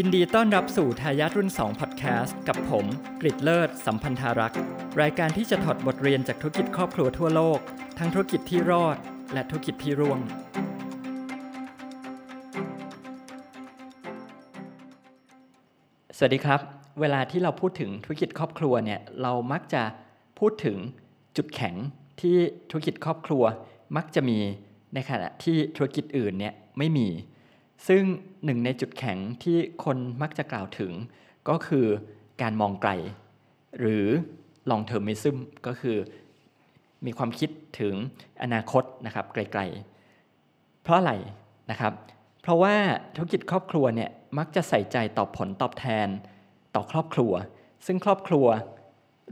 ยินดีต้อนรับสู่ทายาทรุ่น2 Podcast กับผม กริดเลิศ สัมพันธารักษ์ รายการที่จะถอดบทเรียนจากธุรกิจครอบครัวทั่วโลก ทั้งธุรกิจที่รอด และธุรกิจที่ร่วง สวัสดีครับ เวลาที่เราพูดถึงธุรกิจครอบครัวเนี่ยเรามักจะพูดถึงจุดแข็งที่ธุรกิจครอบครัวมักจะมีในขณะที่ธุรกิจอื่นเนี่ยไม่มี ซึ่งหนึ่งในจุดแข็งที่คนมักจะกล่าวถึง ก็คือการมองไกล หรือ long termism ก็คือมีความคิดถึงอนาคตนะครับไกลๆ เพราะอะไรนะครับ เพราะว่าธุรกิจครอบครัวเนี่ยมักจะใส่ใจต่อผลตอบแทน ต่อครอบครัว ซึ่งครอบครัว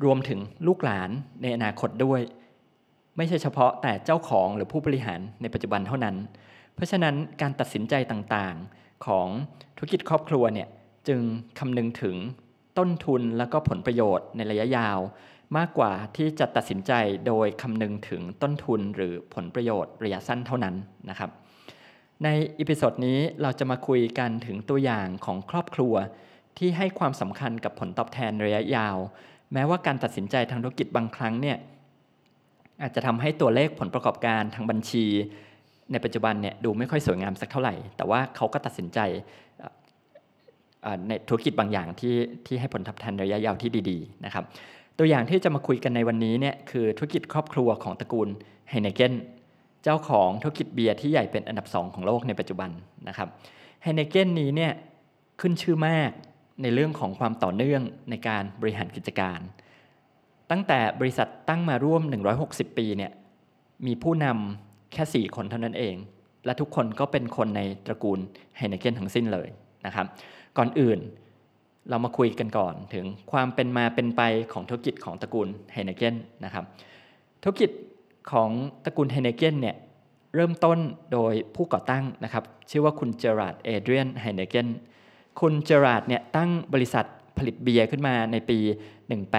รวมถึงลูกหลานในอนาคตด้วย ไม่ใช่เฉพาะแต่เจ้าของหรือผู้บริหารในปัจจุบันเท่านั้น เพราะฉะนั้นการตัดสินใจต่างๆ ของธุรกิจครอบครัวเนี่ยจึงคำนึงถึงต้นทุนและก็ผลประโยชน์ในระยะยาว มากกว่าที่จะตัดสินใจโดยคำนึงถึงต้นทุนหรือผลประโยชน์ระยะสั้นเท่านั้นนะครับ ใน episode นี้เราจะมาคุยกันถึงตัวอย่างของครอบครัว ที่ให้ความสำคัญกับผลตอบแทนระยะยาว แม้ว่าการตัดสินใจทางธุรกิจบางครั้งเนี่ยอาจจะทำให้ตัวเลขผลประกอบการทางบัญชี ในปัจจุบันเนี่ยดูไม่ค่อยสวยงามสักเท่าไหร่ แต่ว่าเขาก็ตัดสินใจในธุรกิจบางอย่างที่ที่ให้ผลตอบแทนระยะยาวที่ดีๆนะครับตัวอย่างที่จะมาคุยกันในวันนี้เนี่ยคือธุรกิจครอบครัวของตระกูลไฮเนเกนเจ้าของธุรกิจเบียร์ที่ใหญ่เป็นอันดับ 2 ของโลกในปัจจุบันนะครับไฮเนเกนนี้เนี่ยขึ้นชื่อมากในเรื่องของความต่อเนื่องในการบริหารกิจการ ตั้งแต่บริษัทตั้งมาร่วม 160 ปีเนี่ยมีผู้นำ แค่ 4 คนเท่านั้นเอง และทุกคนก็เป็นคนในตระกูลไฮเนเกนทั้งสิ้นเลยนะครับ ก่อนอื่นเรามาคุยกันก่อนถึงความเป็นมาเป็นไปของธุรกิจของตระกูลไฮเนเกนนะครับ ธุรกิจของตระกูลไฮเนเกนเนี่ยเริ่มต้นโดยผู้ก่อตั้งนะครับ ชื่อว่าคุณเจอราร์ดเอเดรียนไฮเนเกนคุณเจอราร์ดเนี่ยตั้งบริษัทผลิตเบียร์ขึ้นมาในปี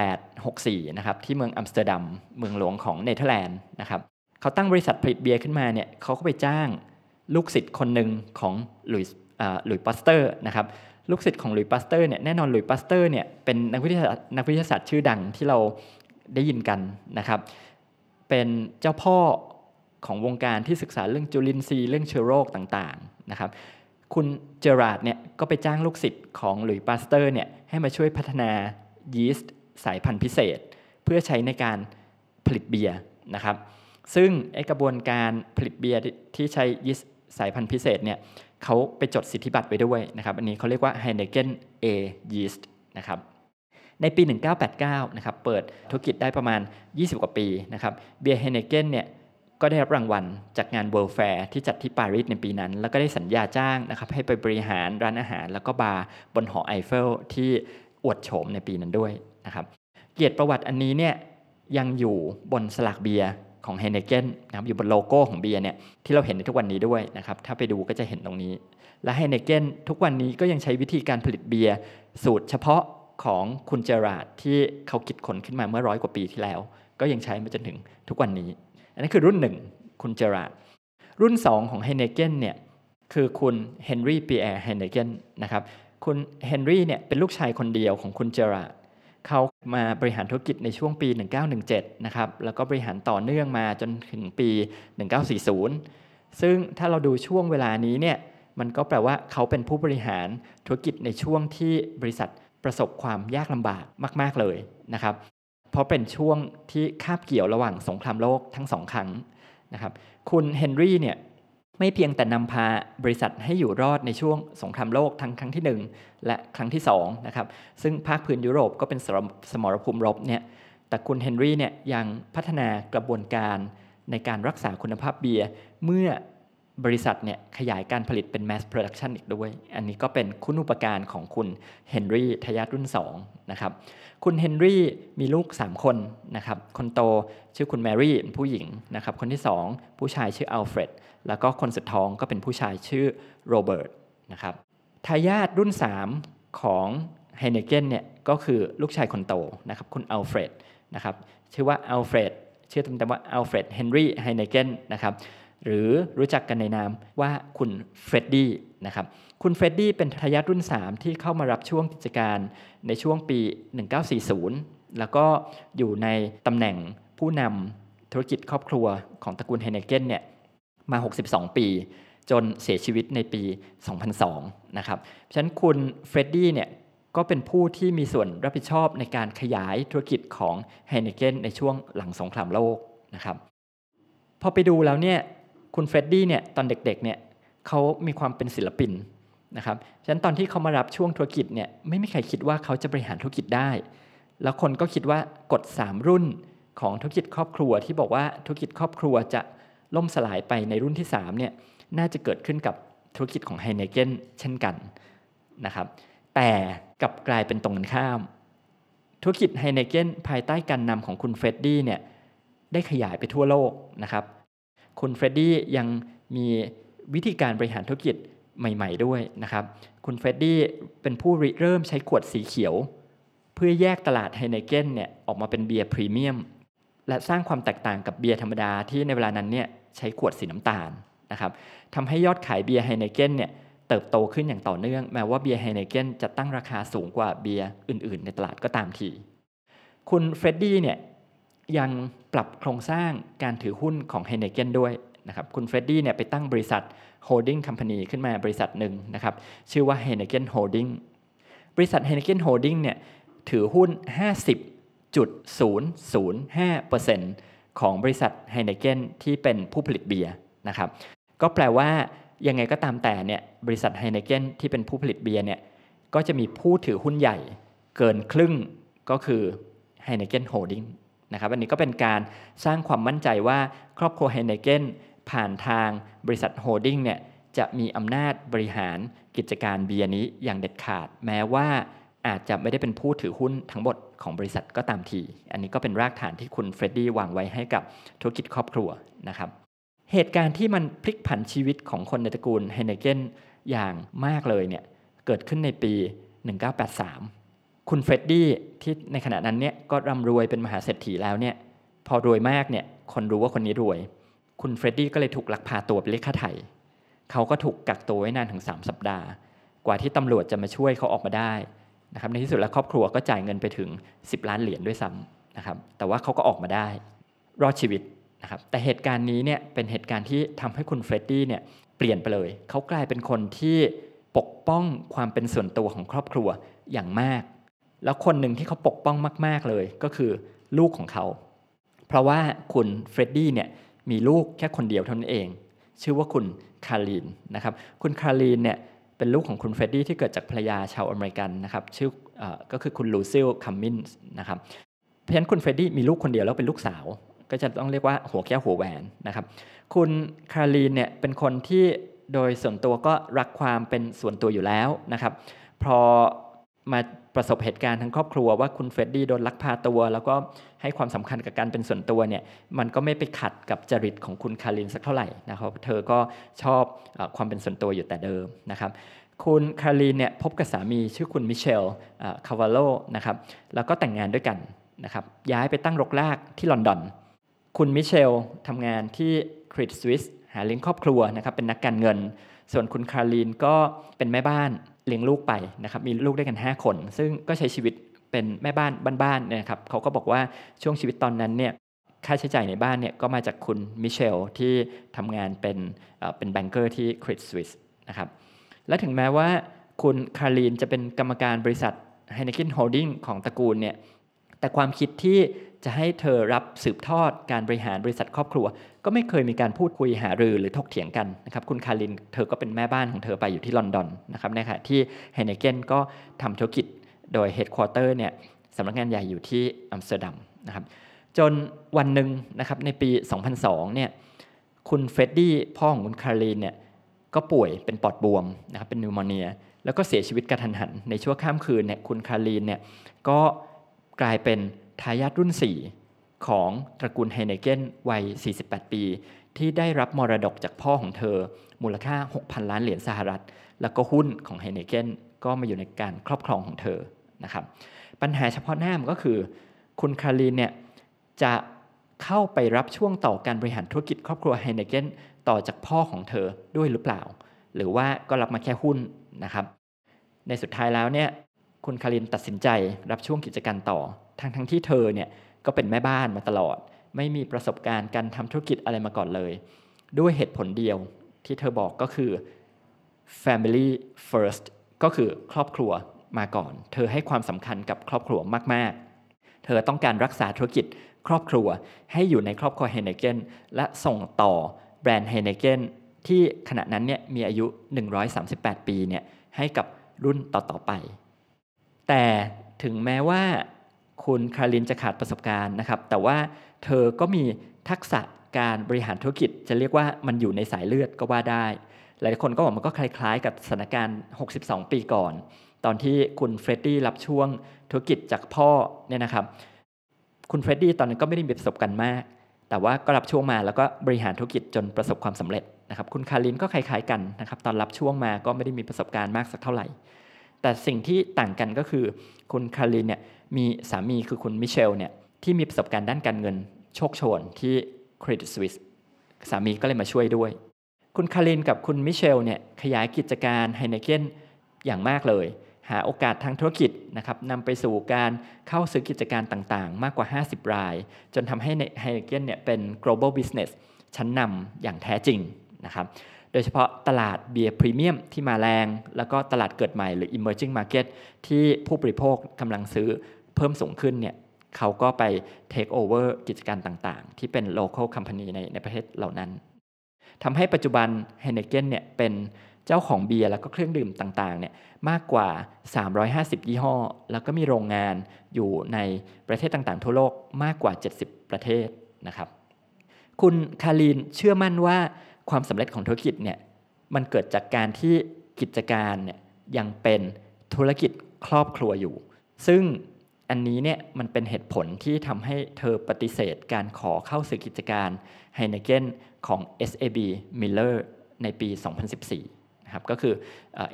1864 นะครับ ที่เมืองอัมสเตอร์ดัมเมืองหลวงของเนเธอร์แลนด์นะครับ เขาตั้งบริษัทผลิตเบียร์ขึ้นมาเนี่ยเขาก็ไปจ้างลูกศิษย์คนหนึ่งของหลุยส์หลุยส์ปัสเตอร์นะครับลูกศิษย์ของหลุยส์ปัสเตอร์เนี่ยแน่นอนหลุยส์ปัสเตอร์เนี่ยเป็นนักวิทยาศาสตร์นักวิทยาศาสตร์ชื่อดังที่เราได้ยินกันนะครับเป็นเจ้าพ่อของวงการที่ศึกษาเรื่องจุลินทรีย์เรื่องเชื้อโรคต่างๆนะครับคุณเจอราร์ดเนี่ยก็ไปจ้างลูกศิษย์ของหลุยส์ปัสเตอร์เนี่ยให้มาช่วยพัฒนายีสต์สายพันธุ์พิเศษ เพื่อใช้ในการผลิตเบียร์นะครับ ซึ่งกระบวนการผลิตเบียร์ที่ใช้ยีสต์สายพันธุ์พิเศษเนี่ยเขาไปจดสิทธิบัตรไว้ด้วยนะครับ อันนี้เขาเรียกว่า Heineken A Yeast นะครับในปี 1989 นะครับ เปิดธุรกิจได้ประมาณ 20 กว่าปีนะครับ เบียร์ Heineken เนี่ย ก็ได้รับรางวัลจากงาน World Fair ที่จัดที่ปารีสในปีนั้น แล้วก็ได้สัญญาจ้างนะครับ ให้ไปบริหารร้านอาหาร แล้วก็บาร์บนหอไอเฟลที่อวดโฉมในปีนั้นด้วยนะครับ เกียรติประวัติอันนี้เนี่ยยังอยู่บนฉลากเบียร์ ของไฮเนเกนนะครับอยู่บนโลโก้ของเบียร์เนี่ยที่เราเห็นในทุกวันนี้ด้วยนะครับถ้าไปดูก็จะเห็นตรงนี้ และไฮเนเกนทุกวันนี้ก็ยังใช้วิธีการผลิตเบียร์สูตรเฉพาะของคุณเจอราร์ดที่เขาคิดค้นขึ้นมาเมื่อร้อยกว่าปีที่แล้ว ก็ยังใช้มาจนถึงทุกวันนี้ อันนี้คือรุ่นหนึ่งคุณเจอราร์ดรุ่น 2 ของไฮเนเกนเนี่ยคือคุณเฮนรี่ปีแอร์ไฮเนเกนนะครับคุณเฮนรี่เนี่ยเป็นลูกชายคนเดียวของคุณเจอราร์ด เขามาบริหารธุรกิจในช่วงปี 1917 นะครับ แล้วก็บริหารต่อเนื่องมาจนถึงปี 1940 ซึ่งถ้าเราดูช่วงเวลานี้เนี่ย มันก็แปลว่าเขาเป็นผู้บริหารธุรกิจในช่วงที่บริษัทประสบความยากลำบากมาก ๆ เลยนะครับ เพราะเป็นช่วงที่คาบเกี่ยวระหว่างสงครามโลกทั้งสองครั้งนะครับ คุณเฮนรี่เนี่ย ไม่เพียงแต่นำพาบริษัทให้อยู่รอดในช่วงสงครามโลกทั้งครั้งที่ 1 และครั้งที่2นะครับซึ่งภาคพื้นยุโรปก็เป็นสมรภูมิรบเนี่ยแต่คุณเฮนรี่เนี่ยยังพัฒนากระบวนการในการรักษาคุณภาพเบียร์เมื่อ บริษัทเนี่ยขยายการผลิตเป็น mass production อีกด้วย อันนี้ก็เป็นคุณูปการของคุณเฮนรี่ทายาทรุ่น2นะครับ คุณเฮนรี่มีลูก 3 คนนะครับ คนโตชื่อคุณแมรี่ผู้หญิงนะครับ คนที่ 2 ผู้ชายชื่ออัลเฟรด แล้วก็คนสุดท้องก็เป็นผู้ชายชื่อโรเบิร์ตนะครับ ทายาทรุ่น 3 ของไฮเนเกนเนี่ยก็คือลูกชายคนโตนะครับ คุณอัลเฟรดนะครับ ชื่อว่าอัลเฟรด ชื่อเต็มๆว่าอัลเฟรด เฮนรี่ ไฮเนเกนนะครับ หรือรู้จักกันในนามว่าคุณเฟรดดี้นะครับคุณเฟรดดี้เป็นทายาทรุ่น 3 ที่เข้ามารับช่วงกิจการในช่วงปี 1940 แล้วก็อยู่ในตำแหน่งผู้นำธุรกิจครอบครัวของตระกูลไฮเนเกนเนี่ยมา 62 ปี จนเสียชีวิตในปี 2002 นะครับฉะนั้นคุณเฟรดดี้เนี่ยก็เป็นผู้ที่มีส่วนรับผิดชอบในการขยายธุรกิจของไฮเนเกนในช่วงหลังสงครามโลกนะครับพอไปดูแล้วเนี่ย คุณเฟรดดี้เนี่ยตอนเด็กๆเนี่ยเขามีความเป็นศิลปินนะครับฉะนั้นตอนที่เขามารับช่วงธุรกิจเนี่ยไม่มีใครคิดว่าเขาจะบริหารธุรกิจได้ แล้วคนก็คิดว่ากฎ 3 รุ่นของธุรกิจครอบครัวที่บอกว่าธุรกิจครอบครัวจะล่มสลายไปในรุ่นที่3เนี่ยน่าจะเกิดขึ้นกับธุรกิจของไฮเนเกนเช่นกันนะครับแต่กลับกลายเป็นตรงกันข้าม ธุรกิจไฮเนเกนภายใต้การนำของคุณเฟรดดี้เนี่ยได้ขยายไปทั่วโลกนะครับ คุณเฟรดดี้ยังมีวิธีการบริหารธุรกิจใหม่ ๆ ด้วยนะครับ คุณเฟรดดี้เป็นผู้เริ่มใช้ขวดสีเขียว เพื่อแยกตลาดไฮเนเกนเนี่ยออกมาเป็นเบียร์พรีเมียม และสร้างความแตกต่างกับเบียร์ธรรมดาที่ในเวลานั้นเนี่ยใช้ขวดสีน้ำตาลนะครับทำให้ยอดขายเบียร์ไฮเนเกนเนี่ยเติบโตขึ้นอย่างต่อเนื่อง แม้ว่าเบียร์ไฮเนเกนจะตั้งราคาสูงกว่าเบียร์อื่น ๆ ในตลาดก็ตามที คุณเฟรดดี้เนี่ย ยังปรับโครงสร้างการถือหุ้นของไฮเนเกนด้วยนะครับคุณเฟรดดี้เนี่ยไปตั้งบริษัท holding company ขึ้นมาบริษัทหนึ่งนะครับชื่อว่า Heineken Holding บริษัท Heineken Holding เนี่ยถือหุ้น 50.005%ของบริษัท Heineken ที่เป็นผู้ผลิตเบียร์นะครับก็แปลว่ายังไงก็ตามแต่เนี่ยบริษัท Heineken ที่เป็นผู้ผลิตเบียร์เนี่ยก็จะมีผู้ถือหุ้นใหญ่เกินครึ่งก็คือ Heineken Holding น นะครับอันนี้ก็เป็นการสร้างความมั่นใจว่าครอบครัว Heineken ผ่านทางบริษัท holding เนี่ยจะมีอำนาจบริหารกิจการเบียร์นี้อย่างเด็ดขาด แม้ว่าอาจจะไม่ได้เป็นผู้ถือหุ้นทั้งหมดของบริษัทก็ตามที อันนี้ก็เป็นรากฐานที่คุณเฟรดดี้วางไว้ให้กับธุรกิจครอบครัวนะครับ เหตุการณ์ที่มันพลิกผันชีวิตของคนในตระกูลไฮเนเกนอย่างมากเลยเนี่ยเกิดขึ้นในปี 1983 คุณเฟรดดี้ที่ในขณะนั้นเนี่ยก็ร่ำรวยเป็นมหาเศรษฐีแล้วเนี่ยพอรวยมากเนี่ยคนรู้ว่าคนนี้รวย คุณเฟรดดี้ก็เลยถูกลักพาตัวไปเรียกค่าไถ่เขาก็ถูกกักตัวไว้นานถึง 3 สัปดาห์ กว่าที่ตำรวจจะมาช่วยเขาออกมาได้นะครับในที่สุดแล้วครอบครัวก็จ่ายเงินไปถึง 10 ล้านเหรียญด้วยซ้ำนะครับแต่ว่าเขาก็ออกมาได้ รอดชีวิตนะครับแต่เหตุการณ์นี้เนี่ยเป็นเหตุการณ์ที่ทำให้คุณเฟรดดี้เนี่ยเปลี่ยนไปเลย เขากลายเป็นคนที่ปกป้องความเป็นส่วนตัวของครอบครัวอย่างมาก แล้วคนหนึ่งที่เขาปกป้องมาก ๆเลยก็คือลูกของเขา เพราะว่าคุณเฟรดดี้เนี่ยมีลูกแค่คนเดียวเท่านั้นเอง ชื่อว่าคุณคารีนนะครับคุณคารีนเนี่ยเป็นลูกของคุณเฟรดดี้ที่เกิดจากภรรยาชาวอเมริกันนะครับชื่อก็คือคุณลูซิลคัมมินส์นะครับเพราะฉะนั้นคุณเฟรดดี้มีลูกคนเดียวแล้วเป็นลูกสาว ก็จะต้องเรียกว่าหัวแก้วหัวแหวนนะครับคุณคารีนเนี่ยเป็นคนที่โดยส่วนตัวก็รักความเป็นส่วนตัวอยู่แล้วนะครับพอ มาประสบเหตุการณ์ทั้งครอบครัวว่าคุณเฟรดดี้โดนลักพาตัว แล้วก็ให้ความสำคัญกับการเป็นส่วนตัวเนี่ยมันก็ไม่ไปขัดกับจริตของคุณคารินสักเท่าไหร่นะครับเธอก็ชอบอความเป็นส่วนตัวอยู่แต่เดิมนะครับคุณคารินเนี่ยพบกับสามีชื่อคุณมิเชลคาวาโลนะครับแล้วก็แต่งงานด้วยกันนะครับย้ายไปตั้งรกรากที่ลอนดอน คุณมิเชลทำงานที่ Credit Suisse หาเลี้ยงครอบครัวนะครับเป็นนักการเงิน ส่วนคุณคารินก็เป็นแม่บ้าน เลี้ยงลูกไปนะครับมีลูกด้วยกัน 5 คน ซึ่งก็ใช้ชีวิตเป็นแม่บ้านบ้านๆนะครับเขาก็บอกว่าช่วงชีวิตตอนนั้นเนี่ยค่าใช้จ่ายในบ้านเนี่ยก็มาจากคุณมิเชลที่ทำงานเป็นเป็น banker ที่ Credit Suisse นะครับและถึงแม้ว่าคุณคารีนจะเป็นกรรมการบริษัทไฮเนเกน holding ของตระกูลเนี่ยแต่ความคิดที่ จะให้เธอรับสืบทอดการบริหารบริษัทครอบครัว ก็ไม่เคยมีการพูดคุยหารือหรือถกเถียงกันนะครับคุณคารินเธอก็เป็นแม่บ้านของเธอไปอยู่ที่ลอนดอนนะครับในขณะที่ไฮเนเกนก็ทำธุรกิจโดยเฮดค q u เตอร์เนี่ยสำนักงานใหญ่อยู่ที่อัมสเตอร์ดัมนะครับจนวันหนึ่งนะครับในปี 2002เนี่ยคุณเฟรดดี้พ่อของคุณคารินเนี่ยก็ป่วยเป็นปอดบวมนะครับเป็น pneumonia แล้วก็เสียชีวิตกระทันหัน ในช่วงข้ามคืนเนี่ยคุณคารินเนี่ยก็กลายเป็น ทายาทรุ่น 4 ของตระกูลไฮเนเกนวัย 48 ปี ที่ได้รับมรดกจากพ่อของเธอ มูลค่า 6,000 ล้านเหรียญสหรัฐ แล้วก็หุ้นของไฮเนเกนก็มาอยู่ในการครอบครองของเธอนะครับปัญหาเฉพาะหน้ามันก็คือ คุณคารินเนี่ยจะเข้าไปรับช่วงต่อการบริหารธุรกิจครอบครัวไฮเนเกนต่อจากพ่อของเธอด้วยหรือเปล่า หรือว่าก็รับมาแค่หุ้นนะครับ ในสุดท้ายแล้วเนี่ยคุณคารินตัดสินใจรับช่วงกิจการต่อ ทั้งทั้งที่เธอเนี่ยก็เป็นแม่บ้านมาตลอด ไม่มีประสบการณ์การทำธุรกิจอะไรมาก่อนเลย ด้วยเหตุผลเดียวที่เธอบอกก็คือ family first ก็คือครอบครัวมาก่อน เธอให้ความสำคัญกับครอบครัวมาก ๆ เธอต้องการรักษาธุรกิจครอบครัวให้อยู่ในครอบครัวไฮเนเกนและส่งต่อแบรนด์ไฮเนเกนที่ขณะนั้นเนี่ยมีอายุ 138 ปีเนี่ยให้กับรุ่นต่อ ๆ ไป แต่ถึงแม้ว่า คุณคารินจะขาดประสบการณ์นะครับ แต่ว่าเธอก็มีทักษะการบริหารธุรกิจ จะเรียกว่ามันอยู่ในสายเลือดก็ว่าได้ หลายคนก็บอกมันก็คล้ายๆ กับสถานการณ์ 62 ปีก่อน ตอนที่คุณเฟรดดี้รับช่วงธุรกิจจากพ่อเนี่ยนะครับ คุณเฟรดดี้ตอนนั้นก็ไม่ได้มีประสบการณ์มาก แต่ว่าก็รับช่วงมาแล้วก็บริหารธุรกิจจนประสบความสำเร็จนะครับ คุณคารินก็คล้ายๆกันนะครับ ตอนรับช่วงมาก็ไม่ได้มีประสบการณ์มากสักเท่าไหร่ แต่สิ่งที่ต่างกันก็คือ คุณคารินเนี่ย มีสามีคือคุณมิเชลเนี่ยที่มีประสบการณ์ด้านการเงินโชกโชนที่ Credit Suisse สามีก็เลยมาช่วยด้วย คุณคารินกับคุณมิเชลเนี่ยขยายกิจการไฮเนเกนอย่างมากเลย หาโอกาสทางธุรกิจนะครับนำไปสู่การเข้าซื้อกิจการต่างๆ มากกว่า 50 ราย จนทำให้ไฮเนเกนเนี่ยเป็น global business ชั้นนำอย่างแท้จริงนะครับโดยเฉพาะตลาดเบียร์พรีเมียมที่มาแรง แล้วก็ตลาดเกิดใหม่หรือ emerging market ที่ผู้บริโภคกำลังซื้อ เพิ่มสูงขึ้นเนี่ยเขาก็ไป take over กิจการต่างๆ ที่เป็น local company ในในประเทศเหล่านั้นทำให้ปัจจุบัน Heineken เนี่ยเป็นเจ้าของเบียร์แล้วก็เครื่องดื่มต่างๆเนี่ยมากกว่า 350 ยี่ห้อ แล้วก็มีโรงงานอยู่ในประเทศต่างๆ ทั่วโลกมากกว่า 70 ประเทศนะครับ คุณคารีนเชื่อมั่นว่าความสำเร็จของธุรกิจเนี่ยมันเกิดจากการที่กิจการเนี่ยยังเป็นธุรกิจครอบครัวอยู่ ซึ่ง อันนี้เนี่ยมันเป็นเหตุผลที่ทำให้เธอปฏิเสธการขอเข้าซื้อกิจการไฮเนเกนของ SAB Miller ในปี 2014นะครับก็คือ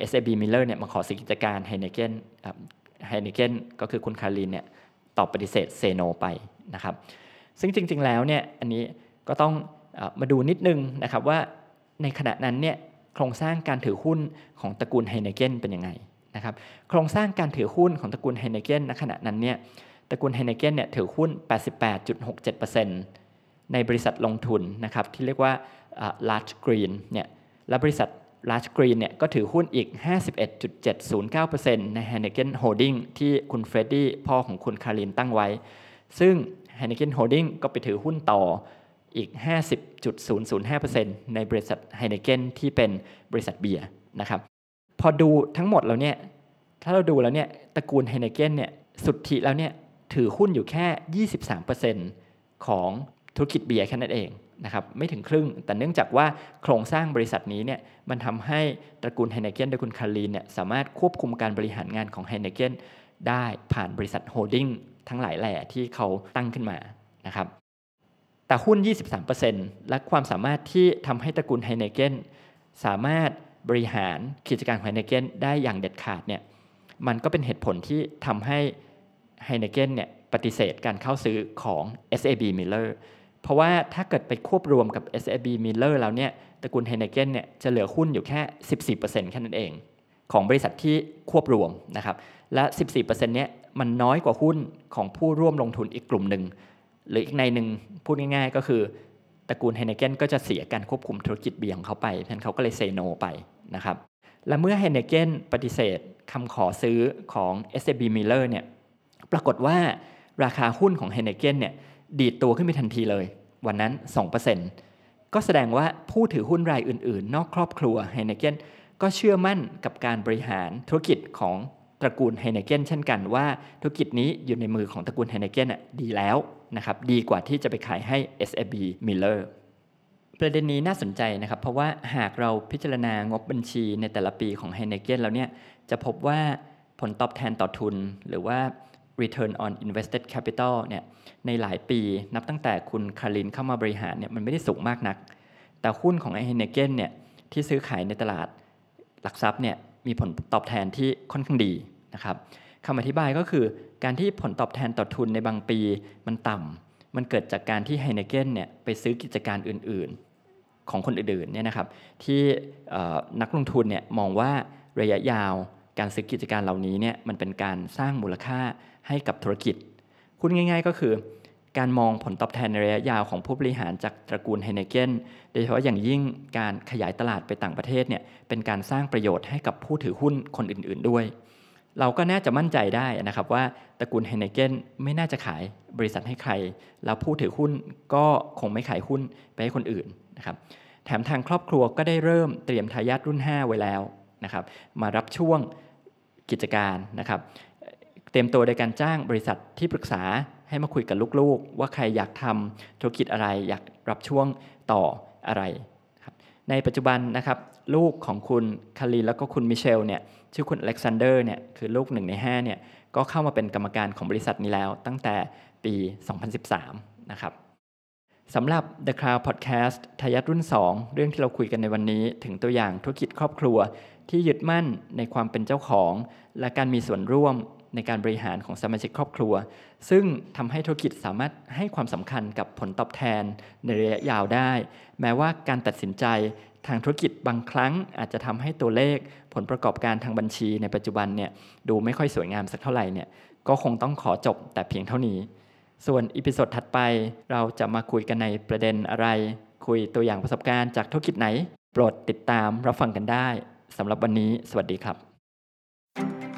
SAB Miller เนี่ยมาขอซื้อกิจการไฮเนเกนไฮเนเกนก็คือคุณคารินเนี่ยตอบปฏิเสธเซโนไปนะครับซึ่งจริง ๆ แล้วเนี่ยอันนี้ก็ต้องมาดูนิดนึงนะครับว่าในขณะนั้นเนี่ยโครงสร้างการถือหุ้นของตระกูลไฮเนเกนเป็นยังไง นะครับโครงสร้างการถือหุ้นของตระกูลไฮเนเกนณขณะนั้นเนี่ยตระกูลไฮเนเกนเนี่ยถือหุ้น 88.67%ในบริษัทลงทุนนะครับที่เรียกว่า large green เนี่ยและบริษัท large green เนี่ยก็ถือหุ้นอีก 51.709%ใน Heineken Holding ที่คุณเฟรดดี้พ่อของคุณคารินตั้งไว้ ซึ่ง Heineken Holding ก็ไปถือหุ้นต่ออีก 50.005%ในบริษัท Heineken ที่เป็นบริษัทเบียร์นะครับ อดูทั้งหมดแล้วเนี่ย ถ้าเราดูแล้วเนี่ยตระกูลไฮเนเกนเนี่ยสุทธิแล้วเนี่ยถือหุ้นอยู่แค่ 23%ของธุรกิจเบียร์แค่นั้นเองนะครับไม่ถึงครึ่ง แต่เนื่องจากว่าโครงสร้างบริษัทนี้เนี่ยมันทำให้ตระกูลไฮเนเกนโดยคุณคารีนเนี่ยสามารถควบคุมการบริหารงานของไฮเนเกนได้ผ่านบริษัท holding ทั้งหลายแหล่ที่เขาตั้งขึ้นมานะครับแต่หุ้น 23%และความสามารถที่ทำให้ตระกูลไฮเนเกนสามารถ บริหารกิจการไฮเนเกนได้อย่างเด็ดขาดเนี่ยมันก็เป็นเหตุผลที่ทำให้ไฮเนเกนเนี่ยปฏิเสธการเข้าซื้อของ SAB Miller เพราะว่าถ้าเกิดไปควบรวมกับ SAB Miller แล้วเนี่ยตระกูลไฮเนเกนเนี่ยจะเหลือหุ้นอยู่แค่ 14%แค่นั้นเอง ของบริษัทที่ควบรวมนะครับและ 14%เนี้ยมันน้อยกว่าหุ้นของผู้ร่วมลงทุนอีกกลุ่มหนึ่ง หรืออีกในหนึ่งพูดง่ายๆ ก็คือตระกูลไฮเนเกนก็จะเสียการควบคุมธุรกิจเบียงเขาไปเพราะนั้นเขาก็เลยเซโนไป นะครับและเมื่อไฮเนเกนปฏิเสธคำขอซื้อของ S B Miller เนี่ยปรากฏว่าราคาหุ้นของไฮเนเกนเนี่ยดีดตัวขึ้นไปทันทีเลย วันนั้น 2%ก็แสดงว่าผู้ถือหุ้นรายอื่นๆ นอกครอบครัวไฮเนเกนก็เชื่อมั่นกับการบริหารธุรกิจของตระกูลไฮเนเกนเช่นกันว่าธุรกิจนี้อยู่ในมือของตระกูลไฮเนเกนดีแล้วนะครับดีกว่าที่จะไปขายให้ S B Miller ประเด็นนี้น่าสนใจนะครับ เพราะว่าหากเราพิจารณางบบัญชีในแต่ละปีของ h e i n e k e n แล้วเนี่ยจะพบว่าผลตอบแทนต่อทุน หรือว่า return on invested capital เนี่ยในหลายปีนับตั้งแต่คุณคารินเข้ามาบริหารเนี่ยมันไม่ได้สูงมากนัก แต่หุ้นของไอเฮเนเกนเนี่ยที่ซื้อขายในตลาดหลักทรัพย์เนี่ยมีผลตอบแทนที่ค่อนข้างดีนะครับคำอธิบายก็คือการที่ผลตอบแทนต่อทุนในบางปีมันต่ำมันเกิดจากการที่ไฮเนเกนเนี่ยไปซื้อกิจการอื่น ของคนอื่นๆเนี่ยนะครับที่นักลงทุนเนี่ยมองว่าระยะยาวการซื้อกิจการเหล่านี้เนี่ยมันเป็นการสร้างมูลค่าให้กับธุรกิจพูดง่าย ๆ ก็คือ การมองผลตอบแทนในระยะยาวของผู้บริหารจากตระกูลไฮเนเกนโดยเฉพาะอย่างยิ่งการขยายตลาดไปต่างประเทศเนี่ยเป็นการสร้างประโยชน์ให้กับผู้ถือหุ้นคนอื่น ๆด้วย เราก็น่าจะมั่นใจได้นะครับว่าตระกูลไฮเนเกนไม่น่าจะขายบริษัทให้ใคร แล้วผู้ถือหุ้นก็คงไม่ขายหุ้นไปให้คนอื่นนะครับแถมทางครอบครัวก็ได้เริ่มเตรียมทายาทรุ่น 5 ไว้แล้วนะครับมารับช่วงกิจการนะครับเตรียมตัวโดยการจ้างบริษัทที่ปรึกษาให้มาคุยกับลูกๆ ว่าใครอยากทำธุรกิจอะไรอยากรับช่วงต่ออะไร ในปัจจุบันนะครับลูกของคุณคารีแล้วก็คุณมิเชลเนี่ยชื่อคุณอเล็กซานเดอร์เนี่ยคือลูกหนึ่งใน5เนี่ยก็เข้ามาเป็นกรรมการของบริษัทนี้แล้วตั้งแต่ปี 2013 นะครับสำหรับ The Cloud Podcast ทายาทรุ่น 2 เรื่องที่เราคุยกันในวันนี้ ถึงตัวอย่างธุรกิจครอบครัว ที่ยึดมั่นในความเป็นเจ้าของ และการมีส่วนร่วม ในการบริหารของสมาชิกครอบครัว ซึ่งทำให้ธุรกิจสามารถให้ความสำคัญกับผลตอบแทนในระยะยาวได้ แม้ว่าการตัดสินใจทางธุรกิจบางครั้งอาจจะทำให้ตัวเลขผลประกอบการทางบัญชีในปัจจุบันเนี่ยดูไม่ค่อยสวยงามสักเท่าไหร่เนี่ยก็คงต้องขอจบแต่เพียงเท่านี้ ส่วน episode ถัดไปเราจะมาคุยกันในประเด็นอะไร คุยตัวอย่างประสบการณ์จากธุรกิจไหน โปรดติดตามรับฟังกันได้สำหรับวันนี้ สวัสดีครับ